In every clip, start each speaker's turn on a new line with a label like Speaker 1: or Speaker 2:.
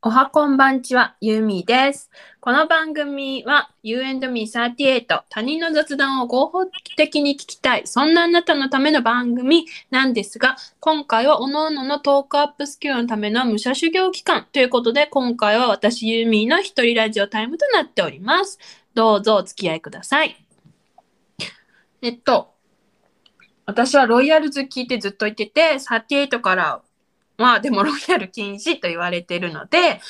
Speaker 1: おはこんばんちは、ゆみです。この番組は You and me38 他人の雑談を合法的に聞きたい、そんなあなたのための番組なんですが、今回は各々のトークアップスキルのための武者修行期間ということで、今回は私ユミの一人ラジオタイムとなっております。どうぞお付き合いください。えっと、私はロイヤルズ聞いてずっと言ってて、38からまあでもロイヤル禁止と言われてるので、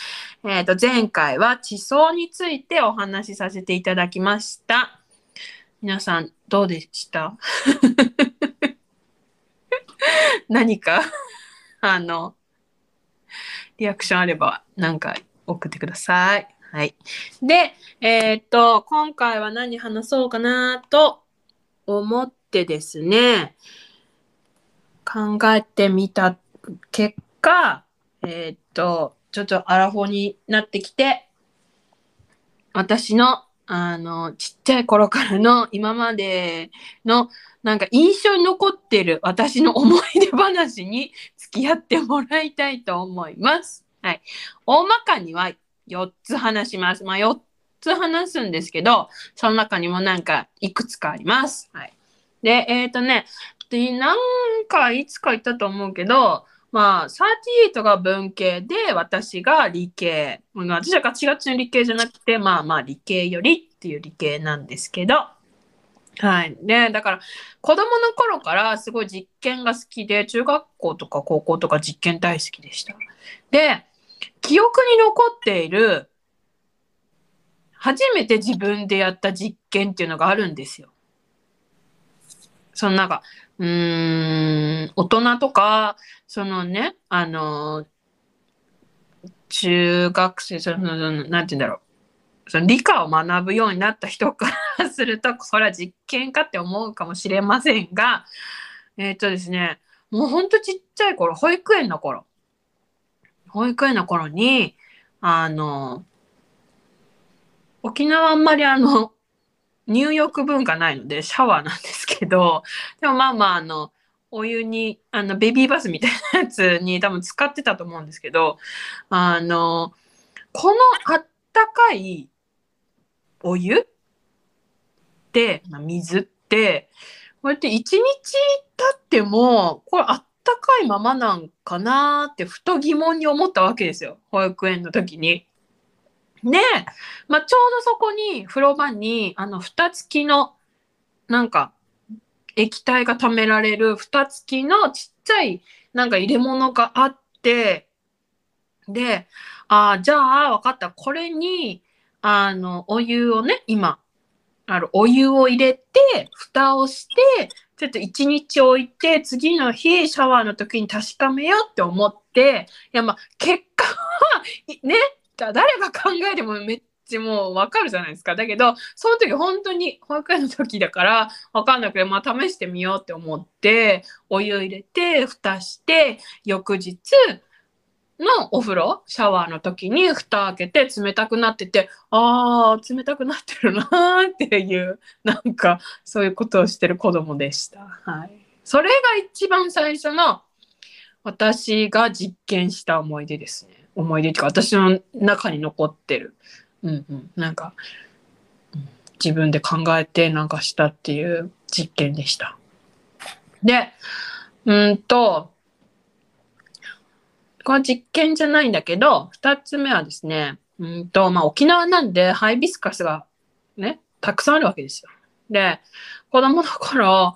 Speaker 1: えっ、ー、と前回は地層についてお話しさせていただきました。皆さんどうでした？何か？あの、リアクションあればなんか送ってください。はい。で、えっ、と、今回は何話そうかなと思ってですね、考えてみた結果、えー、っと、ちょっとアラフォーになってきて、私の、あの、ちっちゃい頃からの今までのなんか印象に残ってる私の思い出話に付き合ってもらいたいと思います。はい。大まかには4つ話します。まあ4つ話すんですけど、その中にもなんかいくつかあります。はい。で、えっ、ー、とね、で、なんかいつか言ったと思うけど、まあ、38が文系で、私が理系。私はガチガチの理系じゃなくて、まあまあ理系よりっていう理系なんですけど。はい。で、だから、子供の頃からすごい実験が好きで、中学校とか高校とか実験大好きでした。で、記憶に残っている、初めて自分でやった実験っていうのがあるんですよ。そのなんか、うん、大人とか、そのね、あの、中学生、その、なんて言うんだろう。その理科を学ぶようになった人からすると、それは実験かって思うかもしれませんが、えっ、ー、とですね、もうほんとちっちゃい頃、保育園の頃、保育園の頃に、あの、沖縄あんまりあの、入浴文化ないのでシャワーなんですけど、でもまあまああの、お湯に、あの、ベビーバスみたいなやつに多分使ってたと思うんですけど、あの、このあったかいお湯って、まあ、水って、こうやって一日経っても、これあったかいままなんかなってふと疑問に思ったわけですよ。保育園の時に。で、まあ、ちょうどそこに風呂場にあの蓋付きのなんか液体が溜められる蓋付きのちっちゃいなんか入れ物があってでああじゃあ分かった。これにあのお湯をね今あるお湯を入れて蓋をしてちょっと一日置いて次の日シャワーの時に確かめようって思っていやまあ結果はね誰が考えてもめっちゃもうわかるじゃないですか。だけど、その時本当に保育園の時だからわかんなくて、まあ試してみようって思って、お湯入れて、蓋して、翌日、のお風呂、シャワーの時に蓋開けて冷たくなってて、ああ、冷たくなってるなーっていう、なんかそういうことをしてる子供でした。はい。それが一番最初の私が実験した思い出ですね。思い出っていうか私の中に残ってる、うんうん、なんか、自分で考えてなんかしたっていう実験でした。で、うんと、これ実験じゃないんだけど、二つ目はですね、うんと、まあ、沖縄なんでハイビスカスがね、たくさんあるわけですよ。で、子供の頃、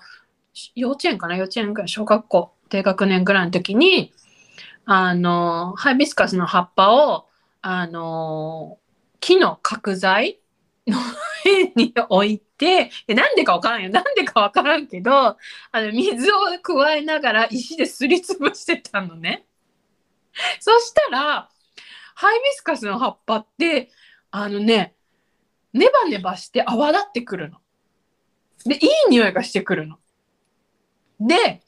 Speaker 1: 幼稚園かな？幼稚園か小学校低学年ぐらいの時に、あの、ハイビスカスの葉っぱを、あの、木の角材の上に置いて、なんでかわからんよ。なんでかわからんけど、あの、水を加えながら石ですりつぶしてたのね。そしたら、ハイビスカスの葉っぱって、あのね、ネバネバして泡立ってくるの。で、いい匂いがしてくるの。で、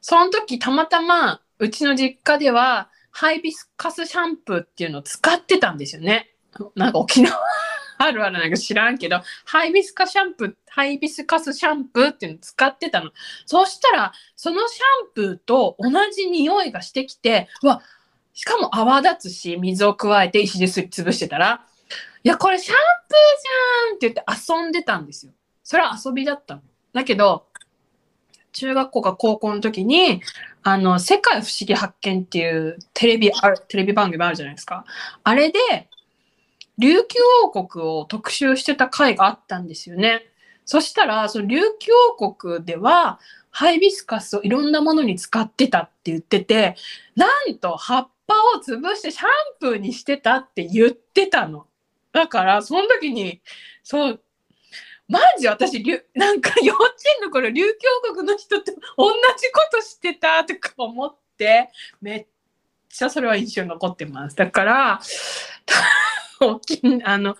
Speaker 1: その時たまたまうちの実家では、ハイビスカスシャンプーっていうのを使ってたんですよね。なんか沖縄あるあるなんか知らんけど、ハイビスカシャンプー、ハイビスカスシャンプーっていうのを使ってたの。そしたら、そのシャンプーと同じ匂いがしてきて、わ、しかも泡立つし、水を加えて石ですりつぶしてたら、いや、これシャンプーじゃんって言って遊んでたんですよ。それは遊びだったの。だけど、中学校か高校の時に、あの、世界不思議発見っていうテレビ、あるテレビ番組あるじゃないですか。あれで、琉球王国を特集してた回があったんですよね。そしたら、その琉球王国では、ハイビスカスをいろんなものに使ってたって言ってて、なんと葉っぱを潰してシャンプーにしてたって言ってたの。だから、その時に、そう、マジ私、なんか 幼稚園の頃、琉球国の人と同じことしてたとか思って、めっちゃそれは印象に残ってます。だから、沖あの、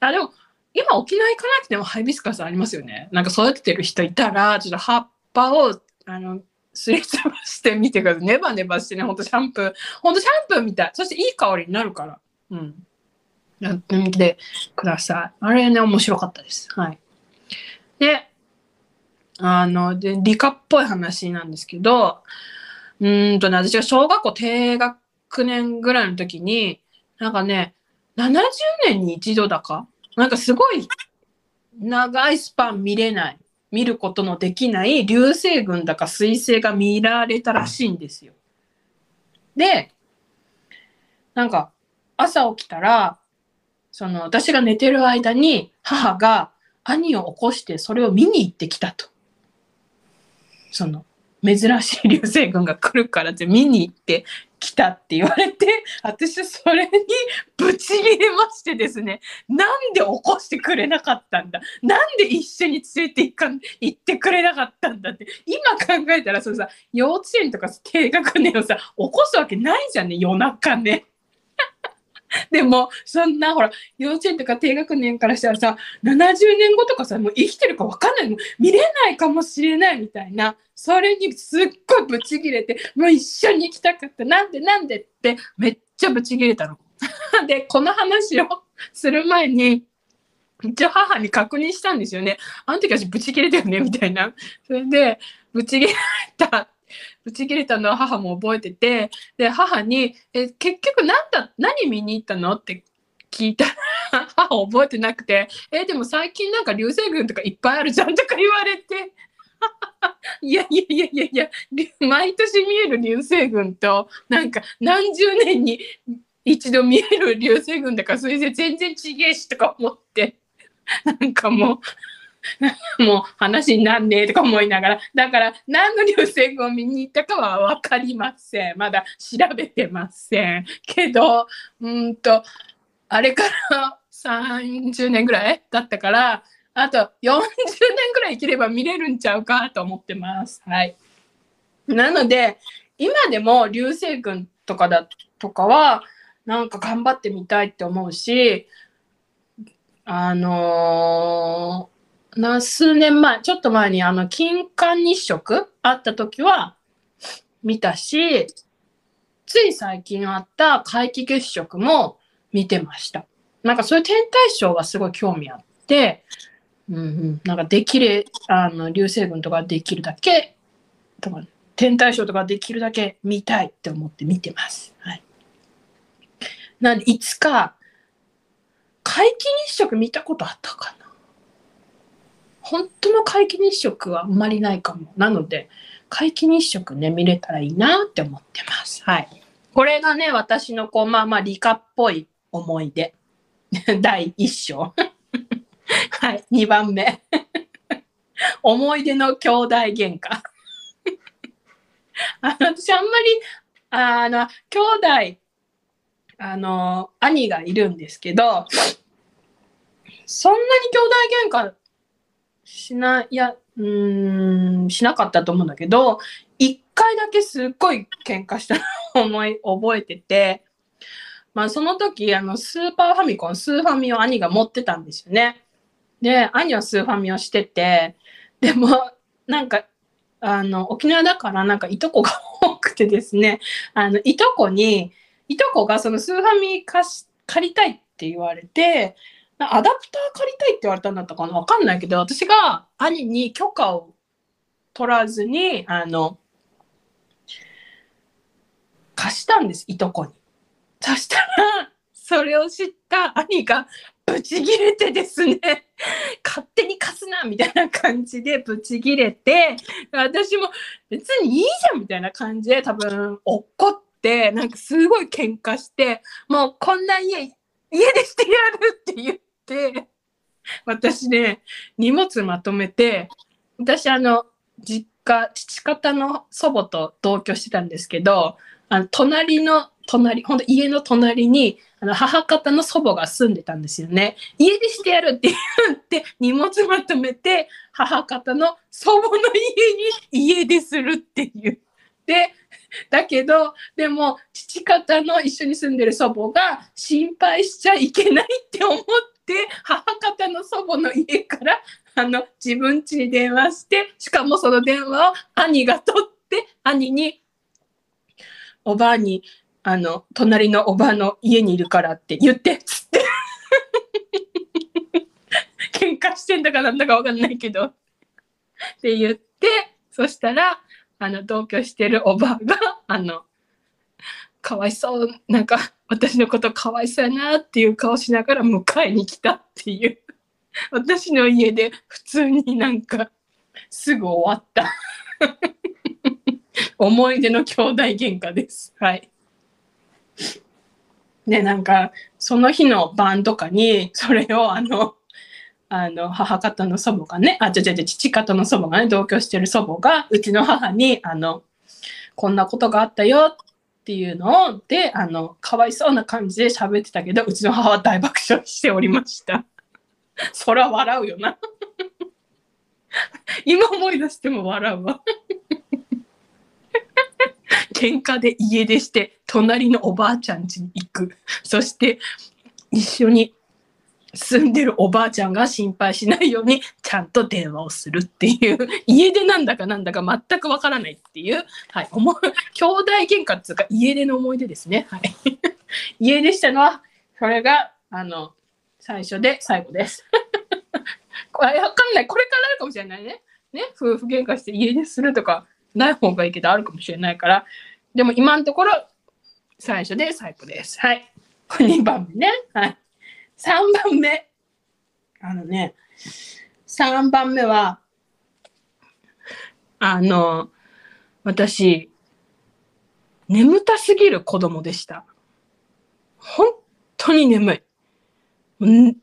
Speaker 1: あ、でも、今沖縄行かなくてもハイビスカスありますよね。なんか育ててる人いたら、ちょっと葉っぱを、あの、すりつぶしてみてください。ネバネバしてね、ほんとシャンプー、ほんとシャンプーみたい。そしていい香りになるから。うん。やってみてください。あれね、面白かったです。はい。で、あの、で、理科っぽい話なんですけど、うんとね、私が小学校低学年ぐらいの時に、なんかね、70年に一度だかなんかすごい長いスパン見れない、見ることのできない流星群だか彗星が見られたらしいんですよ。で、なんか朝起きたら、その私が寝てる間に母が兄を起こしてそれを見に行ってきたと。その珍しい流星群が来るからって見に行ってきたって言われて、私それにブチギレましてですね、なんで起こしてくれなかったんだ？なんで一緒に連れて行かん、行ってくれなかったんだって。今考えたら、そのさ、幼稚園とか低学年をさ、起こすわけないじゃんね、夜中ね。でも、そんな、ほら、幼稚園とか低学年からしたらさ、70年後とかさ、もう生きてるか分かんないの。見れないかもしれないみたいな。それにすっごいブチギレて、もう一緒に行きたかった。なんでなんでってめっちゃブチギレたの。で、この話を する前に、一応母に確認したんですよね。あの時私ブチギレたよねみたいな。それで、ブチギレたブチ切れたのは母も覚えてて、で、母に、え、結局なんだ、何見に行ったのって聞いたら、母覚えてなくて、え、でも最近なんか流星群とかいっぱいあるじゃんとか言われて、いやいやいやいやいや、毎年見える流星群と、なんか何十年に一度見える流星群だから、それで全然違えしとか思って、なんかもう、もう話になんねえとか思いながら、だから何の流星群を見に行ったかは分かりません。まだ調べてません。けど、うんと、あれから30年ぐらいだったから、あと40年ぐらい生きれば見れるんちゃうかと思ってます。はい。なので、今でも流星群とかだとかは、なんか頑張ってみたいって思うし、あのーな数年前、ちょっと前にあの、金環日食あった時は見たし、つい最近あった皆既月食も見てました。なんかそういう天体ショーがすごい興味あって、うんうん、なんかできる、あの、流星群とかできるだけ、とか、天体ショーとかできるだけ見たいって思って見てます。はい。なんで、いつか、皆既日食見たことあったかな本当の皆既日食はあんまりないかも。なので、皆既日食ね、見れたらいいなって思ってます。はい。これがね、私のこう、まあまあ理科っぽい思い出。第1章。はい、2番目。思い出の兄弟喧嘩。あ私あんまり、あの、兄弟、あの、兄がいるんですけど、そんなに兄弟喧嘩しない、や、うん、しなかったと思うんだけど、一回だけすっごい喧嘩したのを思い、覚えてて、まあその時、あの、スーパーファミコン、スーファミを兄が持ってたんですよね。で、兄はスーファミをしてて、でも、なんか、あの、沖縄だからなんかいとこが多くてですね、あの、いとこに、いとこがそのスーファミ貸し、借りたいって言われて、アダプター借りたいって言われたんだったかな？わかんないけど、私が兄に許可を取らずに、あの、貸したんです、いとこに。そしたら、それを知った兄がブチギレてですね、勝手に貸すなみたいな感じでブチギレて、私も別にいいじゃんみたいな感じで多分怒って、なんかすごい喧嘩して、もうこんな家、家でしてやるって言って、私ね、荷物まとめて、私あの、実家、父方の祖母と同居してたんですけど、あの隣の隣、本当家の隣に、あの母方の祖母が住んでたんですよね。家出してやるって言って荷物まとめて母方の祖母の家に家出するっていう。で、だけど、でも父方の一緒に住んでる祖母が心配しちゃいけないって思って、母方の祖母の家からあの自分家に電話して、しかもその電話を兄が取って、兄におばあにあの、隣のおばあの家にいるからって言って、つって。喧嘩してんだかなんだかわかんないけど。って言って、そしたら、あの、同居してるおばあが、あの、かわいそう、なんか、私のことかわいそうやなっていう顔しながら迎えに来たっていう。私の家で普通になんか、すぐ終わった。思い出の兄弟喧嘩です。はい。で、なんか、その日の晩とかに、それをあの、あの、母方の祖母がね、あ、じゃじゃじゃ、父方の祖母がね、同居してる祖母が、うちの母に、あの、こんなことがあったよっていうのを、で、あの、かわいそうな感じで喋ってたけど、うちの母は大爆笑しておりました。そら笑うよな。今思い出しても笑うわ。喧嘩で家出して隣のおばあちゃん家に行くそして一緒に住んでるおばあちゃんが心配しないようにちゃんと電話をするっていう。家出なんだかなんだか全くわからないっていう、はい、思う 兄弟喧嘩っていうか家出の思い出ですね、はい、家出したのはそれがあの最初で最後です。これわかんない。これからあるかもしれないね。ね。夫婦喧嘩して家出するとかない方がいいけどあるかもしれないから、でも今のところ最初で最後です。はい。2番目ね。はい。3番目。あのね、3番目は、あの、私、眠たすぎる子供でした。本当に眠い。ん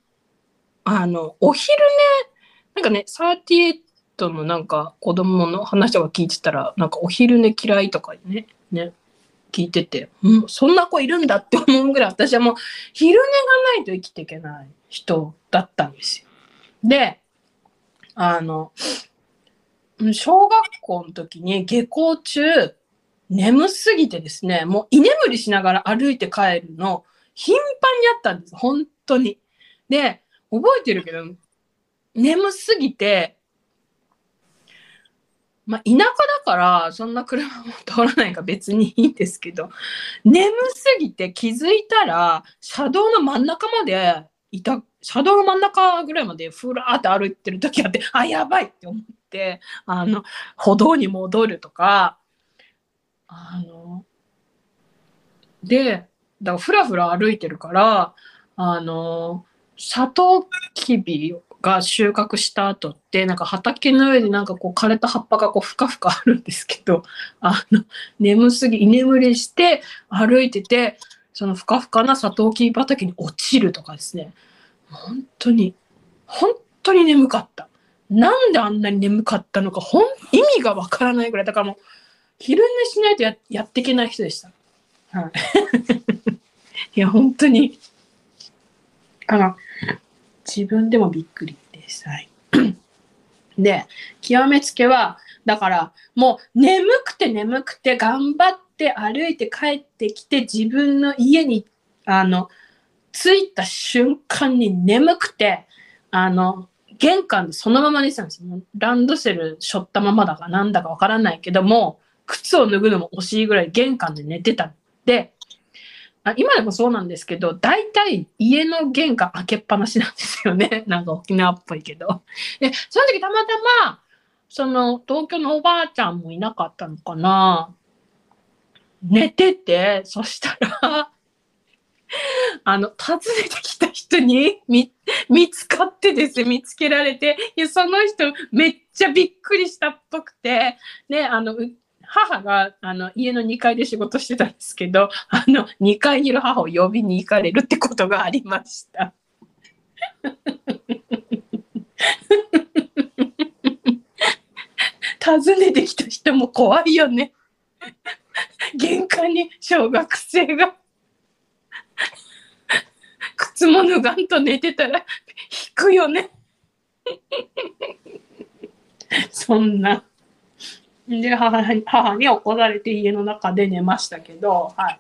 Speaker 1: あの、お昼寝、なんかね、38とのなんか子供の話とか聞いてたら、なんかお昼寝嫌いとかね、ね、聞いてて、うん、そんな子いるんだって思うぐらい私はもう昼寝がないと生きていけない人だったんですよ。で、あの、小学校の時に下校中、眠すぎてですね、もう居眠りしながら歩いて帰るの、頻繁にあったんです。本当に。で、覚えてるけど、眠すぎて、まあ、田舎だからそんな車も通らないか別にいいんですけど眠すぎて気づいたら車道の真ん中までいた車道の真ん中ぐらいまでふらーって歩いてる時あってあやばいって思ってあの歩道に戻るとかあのでだからふらふら歩いてるからあのサトウキビが収穫した後ってなんか畑の上でなんかこう枯れた葉っぱがこうふかふかあるんですけど あの眠すぎ居眠りして歩いててそのふかふかなサトウキビ畑に落ちるとかですね。本当に本当に眠かった。なんであんなに眠かったのかほん意味がわからないぐらい。だからもう昼寝しないとややっていけない人でした。はい、いや本当に。あの自分でもびっくりです。はい。で、極めつけは、だから、もう眠くて眠くて頑張って歩いて帰ってきて自分の家に、あの、着いた瞬間に眠くて、あの、玄関でそのまま寝てたんですよ。ランドセル背負ったままだかなんだかわからないけども、靴を脱ぐのも惜しいぐらい玄関で寝てた。で、あ今でもそうなんですけど、大体家の玄関開けっぱなしなんですよね。なんか沖縄っぽいけど。で、その時たまたま、その東京のおばあちゃんもいなかったのかな。寝てて、そしたら、あの、訪ねてきた人に見、見つかってですね、見つけられて、いや、その人めっちゃびっくりしたっぽくて、ね、あの、母があの家の2階で仕事してたんですけど、あの2階にいる母を呼びに行かれるってことがありました。訪ねてきた人も怖いよね。玄関に小学生が靴も脱がんと寝てたら引くよね。そんな。で母に母に起こされて家の中で寝ましたけど、はい、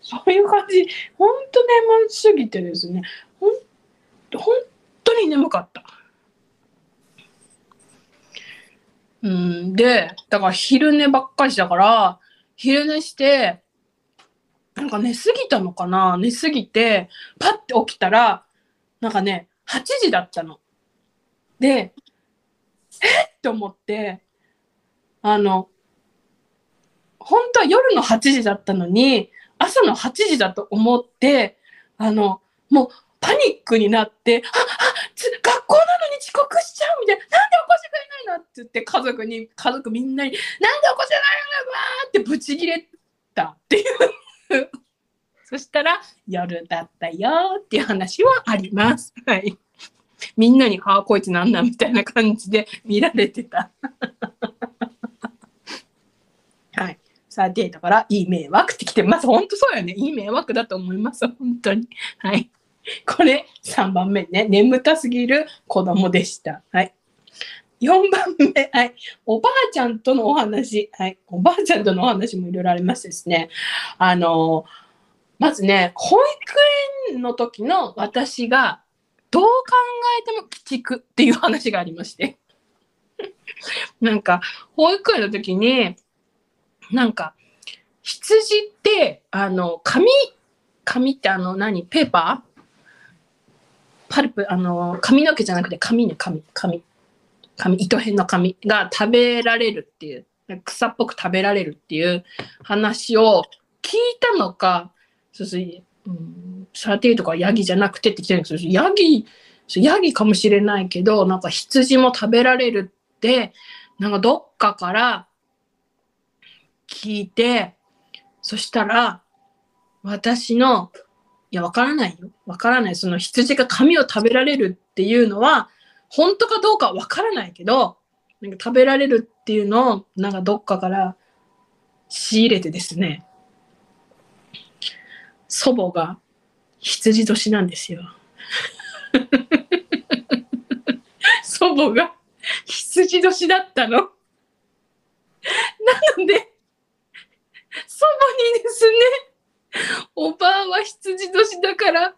Speaker 1: そういう感じ。本当眠すぎてですね。ほん本当に眠かった。うん、でだから昼寝ばっかりしたから昼寝してなんか寝すぎたのかな？寝すぎてパッて起きたらなんかね8時だったの。でえ？っって思ってあの、本当は夜の8時だったのに、朝の8時だと思って、あの、もうパニックになって、あ、あ、学校なのに遅刻しちゃうみたいな、なんで起こしてくれないのって言って家族に、家族みんなに、なんで起こせないのわーってブチギレたっていう。そしたら夜だったよっていう話はあります。はい。みんなに、はあ、こいつなんなんみたいな感じで見られてた。はい。38から、いい迷惑ってきてます。本当そうよね。いい迷惑だと思います。本当に。はい。これ、3番目ね。眠たすぎる子供でした。はい。4番目、はい。おばあちゃんとのお話。はい。おばあちゃんとのお話もいろいろありましてですね。あの、まずね、保育園の時の私がどう考えても鬼畜っていう話がありまして。なんか、保育園の時に、なんか、羊って、あの、紙、紙ってあの何、ペーパー？パルプ、あの、髪の毛じゃなくて紙ね、紙、紙。紙、糸編の紙が食べられるっていう、草っぽく食べられるっていう話を聞いたのか、そうそう、うん、サティとかヤギじゃなくてって来てるんですよ。ヤギ、ヤギかもしれないけど、なんか羊も食べられるって、なんかどっかから聞いて、そしたら、私の、いや、わからないよ。わからない。その羊が髪を食べられるっていうのは、本当かどうかわからないけど、なんか食べられるっていうのを、なんかどっかから仕入れてですね、祖母が羊年なんですよ。祖母が羊年だったの。なので、ですね、おばあは羊年だから、おばあも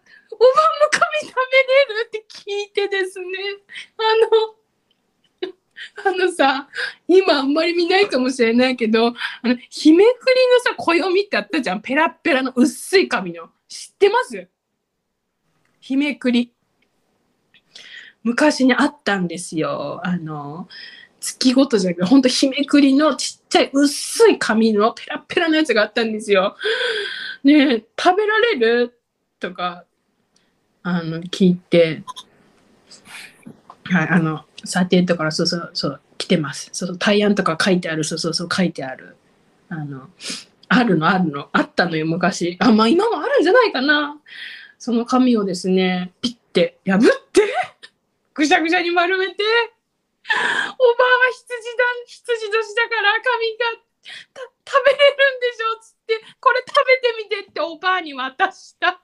Speaker 1: 髪食べれるって聞いてですね、あの、あのさ、今あんまり見ないかもしれないけど、あの、日めくりのさ、暦ってあったじゃん。ペラッペラの薄い髪の。知ってます？日めくり。昔にあったんですよ。あの、月ごとじゃなくて、ほんと日めくりのちっちゃい薄い紙のペラペラのやつがあったんですよ。ね食べられる？とか、あの、聞いて、はい、あの、サテンとかそうそうそう、来てます。そうそう、対案とか書いてある、そうそうそう、書いてある。あの、あるの、あるの、あったのよ、昔。あ、まあ今もあるんじゃないかな。その紙をですね、ピッて破って、ぐしゃぐしゃに丸めて、おばあは羊だ、羊年だから髪が食べれるんでしょつって、これ食べてみてっておばあに渡した。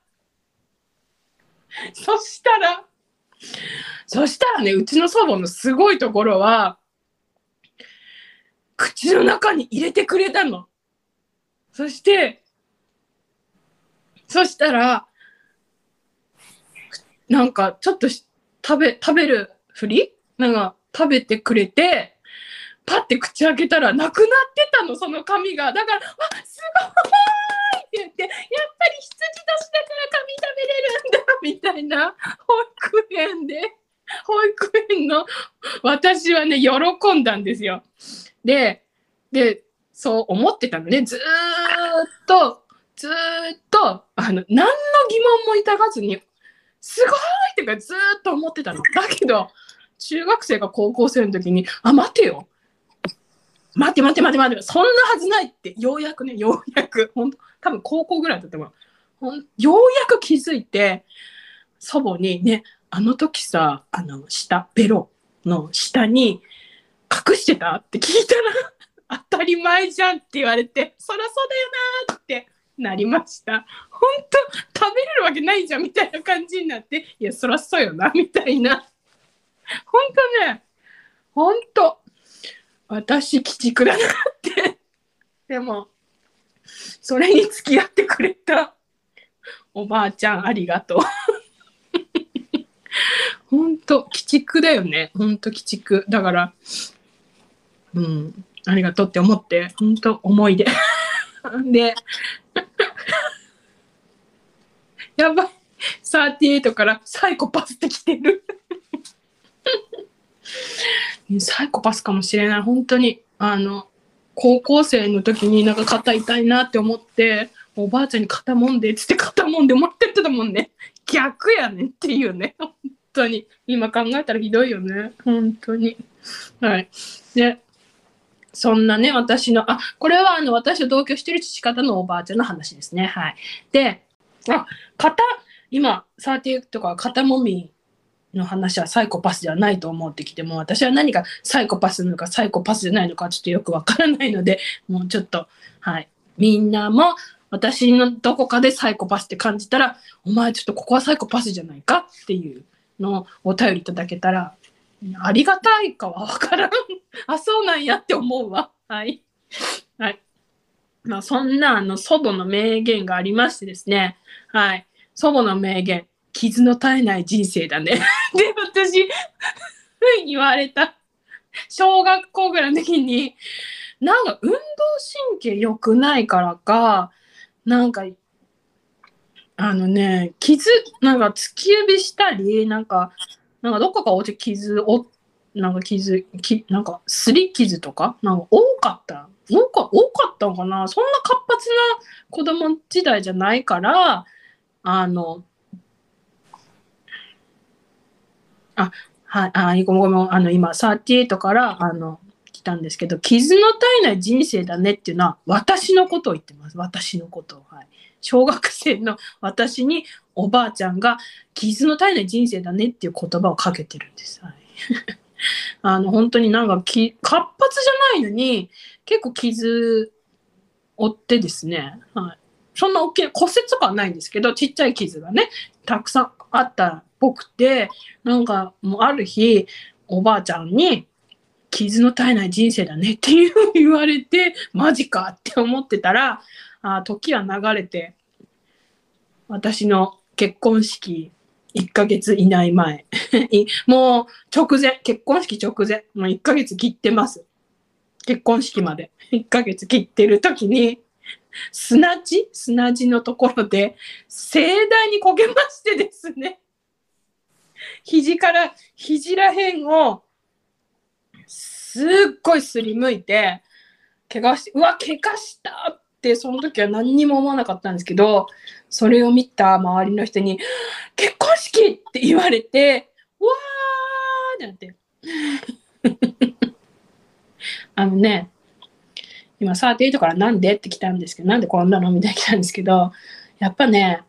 Speaker 1: そしたら、そしたらね、うちの祖母のすごいところは、口の中に入れてくれたの。そして、そしたら、なんかちょっと食べ、食べるふり？なんか食べてくれて、パッて口開けたらなくなってたの、その紙が。だから、わ、すごいって言って、やっぱり羊年だから紙食べれるんだ、みたいな、保育園で、保育園の私はね、喜んだんですよ。で、で、そう思ってたのね。ずーと、ずっと、あの、何の疑問も抱かずに、すごいってかずっと思ってたの。だけど、中学生が高校生の時に、あ、待てよ。待て待て待て待て、そんなはずないって、ようやくね、ようやく、本当多分高校ぐらいだったもほんようやく気づいて、祖母にね、あの時さ、あの、下、ベロの下に隠してたって聞いたら、当たり前じゃんって言われて、そりゃそうだよなってなりました。本当食べれるわけないじゃんみたいな感じになって、いや、そりゃそうよな、みたいな。本当ね、本当私、鬼畜だなって。でも、それに付き合ってくれたおばあちゃんありがとう。ほんと、鬼畜だよね。ほんと鬼畜。だから、うん、ありがとうって思って、ほんと思い出。で、やばい。38からサイコパスって来てる。サイコパスかもしれない。本当に。あの、高校生の時になんか肩痛いなって思って、おばあちゃんに肩もんでっつって肩もんで持ってってたもんね。逆やねんっていうね。本当に。今考えたらひどいよね。本当に。はい。で、そんなね、私の、あ、これはあの、私と同居してる父方のおばあちゃんの話ですね。はい。で、あ、肩、今、サーティーとか肩もみの話はサイコパスではないと思ってきても、私は何がサイコパスなのかサイコパスじゃないのかちょっとよくわからないので、もうちょっと、はい。みんなも私のどこかでサイコパスって感じたら、お前ちょっとここはサイコパスじゃないかっていうのをお便りいただけたら、ありがたいかはわからん。あ、そうなんやって思うわ。はい。はい。まあ、そんなあの祖母の名言がありましてですね。はい。祖母の名言。傷の絶えない人生だね。で、私、言われた。小学校ぐらいの時に、なんか運動神経良くないからか、なんか、あのね、傷、なんか突き指したり、なんか、なんかどっかが落ち傷を、なんか傷、きなんかすり傷とか、なんか多かった。多か多かったのかなそんな活発な子供時代じゃないから、あの、あ、はい、あ、ごめんごめん、あの、今、38から、あの、来たんですけど、傷の絶えない人生だねっていうのは、私のことを言ってます。私のことを。はい。小学生の私におばあちゃんが傷の絶えない人生だねっていう言葉をかけてるんです。はい、あの本当になんかき活発じゃないのに結構傷負ってですね、はい、そんな大きな骨折とかはないんですけどちっちゃい傷がねたくさんあったぽくてなんかもうある日おばあちゃんに傷の絶えない人生だねっていう言われてマジかって思ってたらあ時は流れて私の結婚式1ヶ月以内前。もう直前。結婚式直前。もう1ヶ月切ってます。結婚式まで。1ヶ月切ってる時に砂地？砂地のところで盛大にこけましてですね。肘から肘らへんをすっごいすりむいて怪我してうわ怪我したってその時は何にも思わなかったんですけどそれを見た周りの人に「結婚式!」って言われて「わー!」ってなってあのね今38からなんで？って来たんですけどなんでこんなの？みたいに来たんですけどやっぱね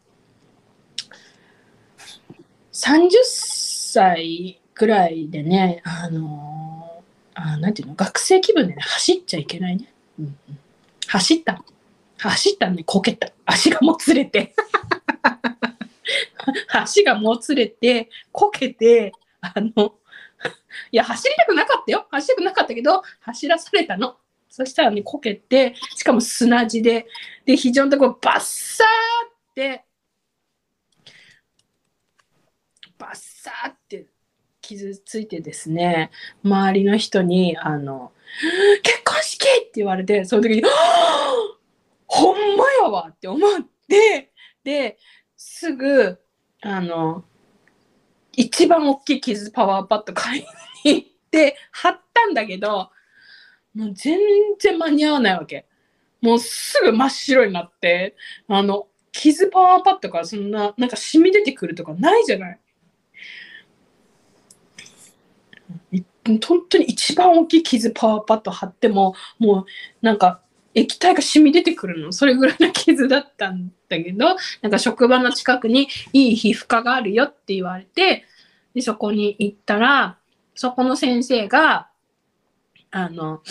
Speaker 1: 30歳くらいでねあのあなんていうの学生気分でね走っちゃいけないね、うん、走った。走ったねこけた。足がもつれて。足がもつれてこけてあのいや走りたくなかったよ。走りたくなかったけど走らされたの。そしたらねこけてしかも砂地で。で非常にところバッサーってバッサーって傷ついてですね周りの人にあの「結婚式!」って言われてその時に「ほんまやわ!」って思ってですぐあの一番大きい傷パワーパッド買いに行って貼ったんだけどもう全然間に合わないわけ。もうすぐ真っ白になって、あの、傷パワーパッドからそんな、なんか染み出てくるとかないじゃない。本当に一番大きい傷パワーパッド貼っても、もうなんか液体が染み出てくるの。それぐらいの傷だったんだけど、なんか職場の近くにいい皮膚科があるよって言われて、でそこに行ったら、そこの先生が、あの、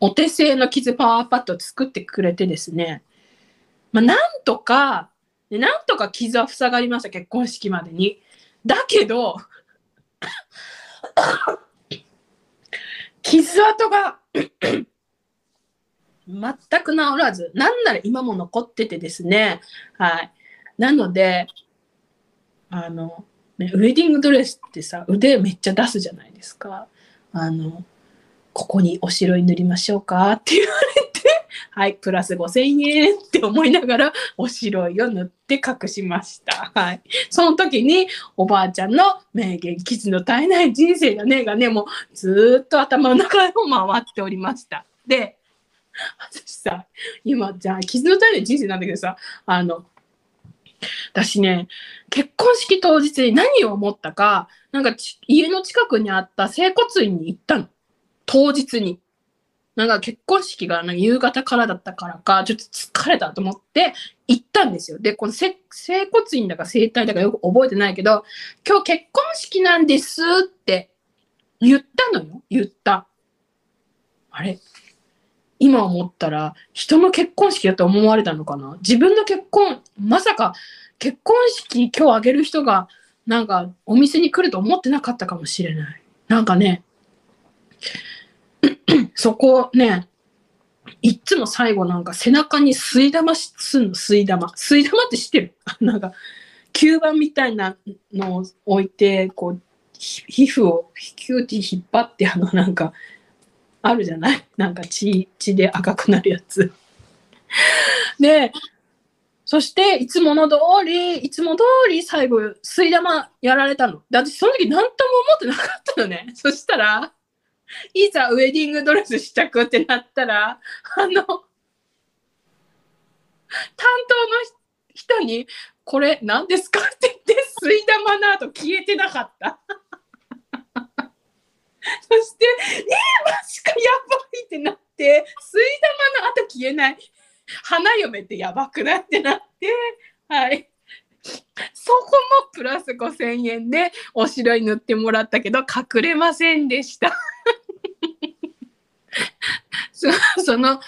Speaker 1: お手製の傷パワーパッドを作ってくれてですね、まあ、なんとかで、なんとか傷は塞がりました、結婚式までに。だけど、傷跡が全く治らず、なんなら今も残っててですね。はい。なので、あの、ね、ウェディングドレスってさ、腕めっちゃ出すじゃないですか。あの、ここにお白い塗りましょうかって言われて、はい、プラス5000円って思いながら、お白いを塗って隠しました。はい。その時に、おばあちゃんの名言、傷の絶えない人生だねがね、もうずっと頭の中を回っておりました。で、私さ、今、じゃあ、傷の絶えない人生なんだけどさ、あの、私ね、結婚式当日に何を思ったか、なんか家の近くにあった整骨院に行ったの。当日に。なんか結婚式がなんか夕方からだったからか、ちょっと疲れたと思って行ったんですよ。で、この整骨院だか整体だかよく覚えてないけど、今日結婚式なんですって言ったのよ。言った。あれ？今思ったら人の結婚式だと思われたのかな？自分の結婚、まさか結婚式今日あげる人がなんかお店に来ると思ってなかったかもしれない。なんかね、そこね、いっつも最後なんか背中に吸い玉すんの、吸い玉。吸い玉って知ってる？なんか、吸盤みたいなのを置いて、こう、皮膚をキューって引っ張って、あの、なんか、あるじゃない？なんか血、血で赤くなるやつ。で、そして、いつもの通り、いつも通り最後、吸い玉やられたの。で、私その時何とも思ってなかったのね。そしたら、いざウェディングドレス試着ってなったら、あの、担当の人に、これ何ですかって言って、吸い玉の後消えてなかった。そして、えー、マジかやばいってなって、吸い玉の後消えない。花嫁ってやばくなってなって、はい。そこもプラス5000円でお城に塗ってもらったけど隠れませんでしたその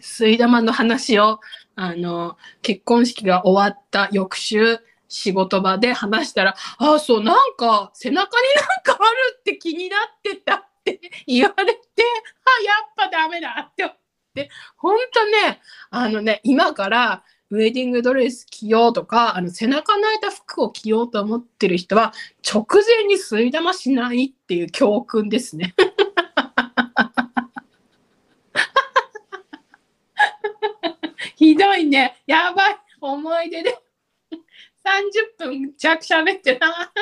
Speaker 1: 吸い玉の話をあの結婚式が終わった翌週仕事場で話したら「ああそうなんか背中になんかあるって気になってた」って 言われて「あやっぱダメだ」って思って本当ねあのね今からウェディングドレス着ようとかあの背中の開いた服を着ようと思ってる人は直前に吸い玉しないっていう教訓ですね。ひどいね。やばい。思い出で。30分弱喋ってな。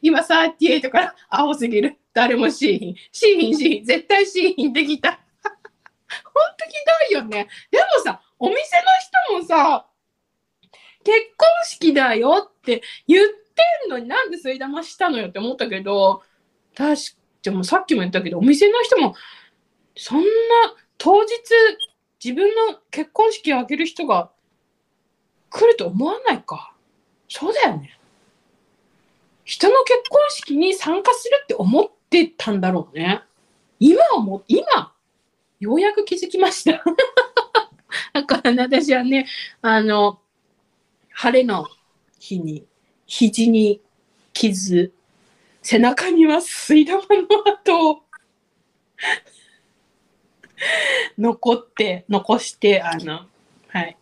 Speaker 1: 今38から青すぎる。誰もしーひん。しーひんしーひん。絶対しーひんできた。ほんとひどいよね。でもさ、お店の人もさ、結婚式だよって言ってんのになんで吸い玉したのよって思ったけど、確かもさっきも言ったけど、お店の人も、そんな当日自分の結婚式を挙げる人が来ると思わないか。そうだよね。人の結婚式に参加するって思ってたんだろうね。今も、今、ようやく気づきました。だからね、私はね、あの、晴れの日に、肘に傷、背中には水玉の跡を 残って、残して、あの、はい。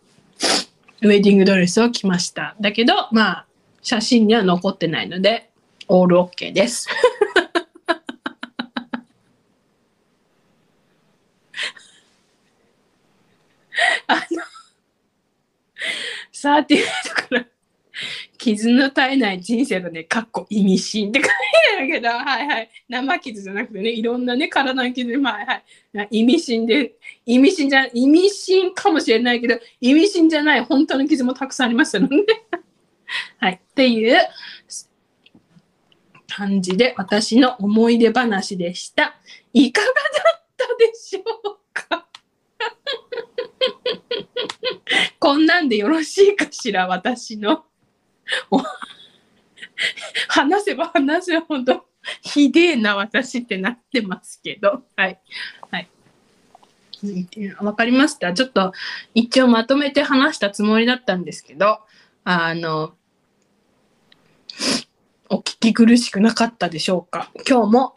Speaker 1: ウェディングドレスを着ました。だけど、まあ、写真には残ってないので、オールオッケーです。あの、38か傷の絶えない人生のね、かっこ意味深って書いてあるけど、はいはい。生傷じゃなくてね、いろんなね、体の傷、はいはい。意味深で、意味深じゃ、意味深かもしれないけど、意味深じゃない本当の傷もたくさんありましたので、はい。っていう感じで、私の思い出話でした。いかがだったでしょうか？こんなんでよろしいかしら、私の。話せば話せばほど ひでえな私ってなってますけど。はい。はい。わかりましたちょっと一応まとめて話したつもりだったんですけど、あの、お聞き苦しくなかったでしょうか今日も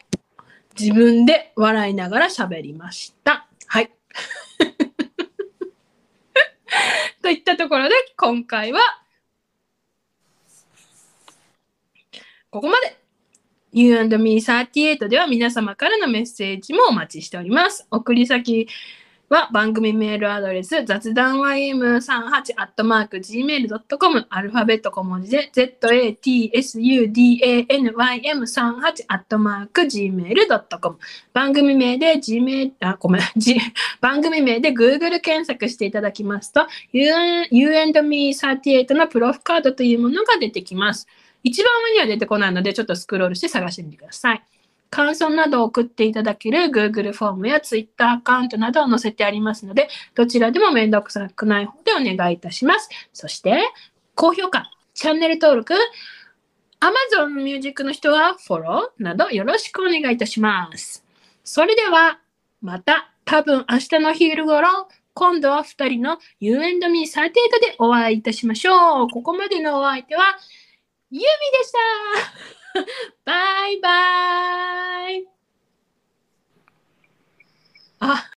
Speaker 1: 自分で笑いながら喋りました。はい。といったところで今回はここまで !You and me38 では皆様からのメッセージもお待ちしております。送り先は番組メールアドレス雑談 ym38-gmail.com アルファベット小文字で zatsudanym38-gmail.com 番組名で gmail あごめん、G、番組名で Google 検索していただきますと you and me38 のプロフカードというものが出てきます。一番上には出てこないのでちょっとスクロールして探してみてください。感想などを送っていただける Google フォームや Twitter アカウントなどを載せてありますので、どちらでもめんどくさくない方でお願いいたします。そして、高評価、チャンネル登録、Amazon Music の人はフォローなどよろしくお願いいたします。それでは、また多分明日の昼頃、今度は2人の You and Me サーテートでお会いいたしましょう。ここまでのお相手は、ゆみでしたバイバイ。あ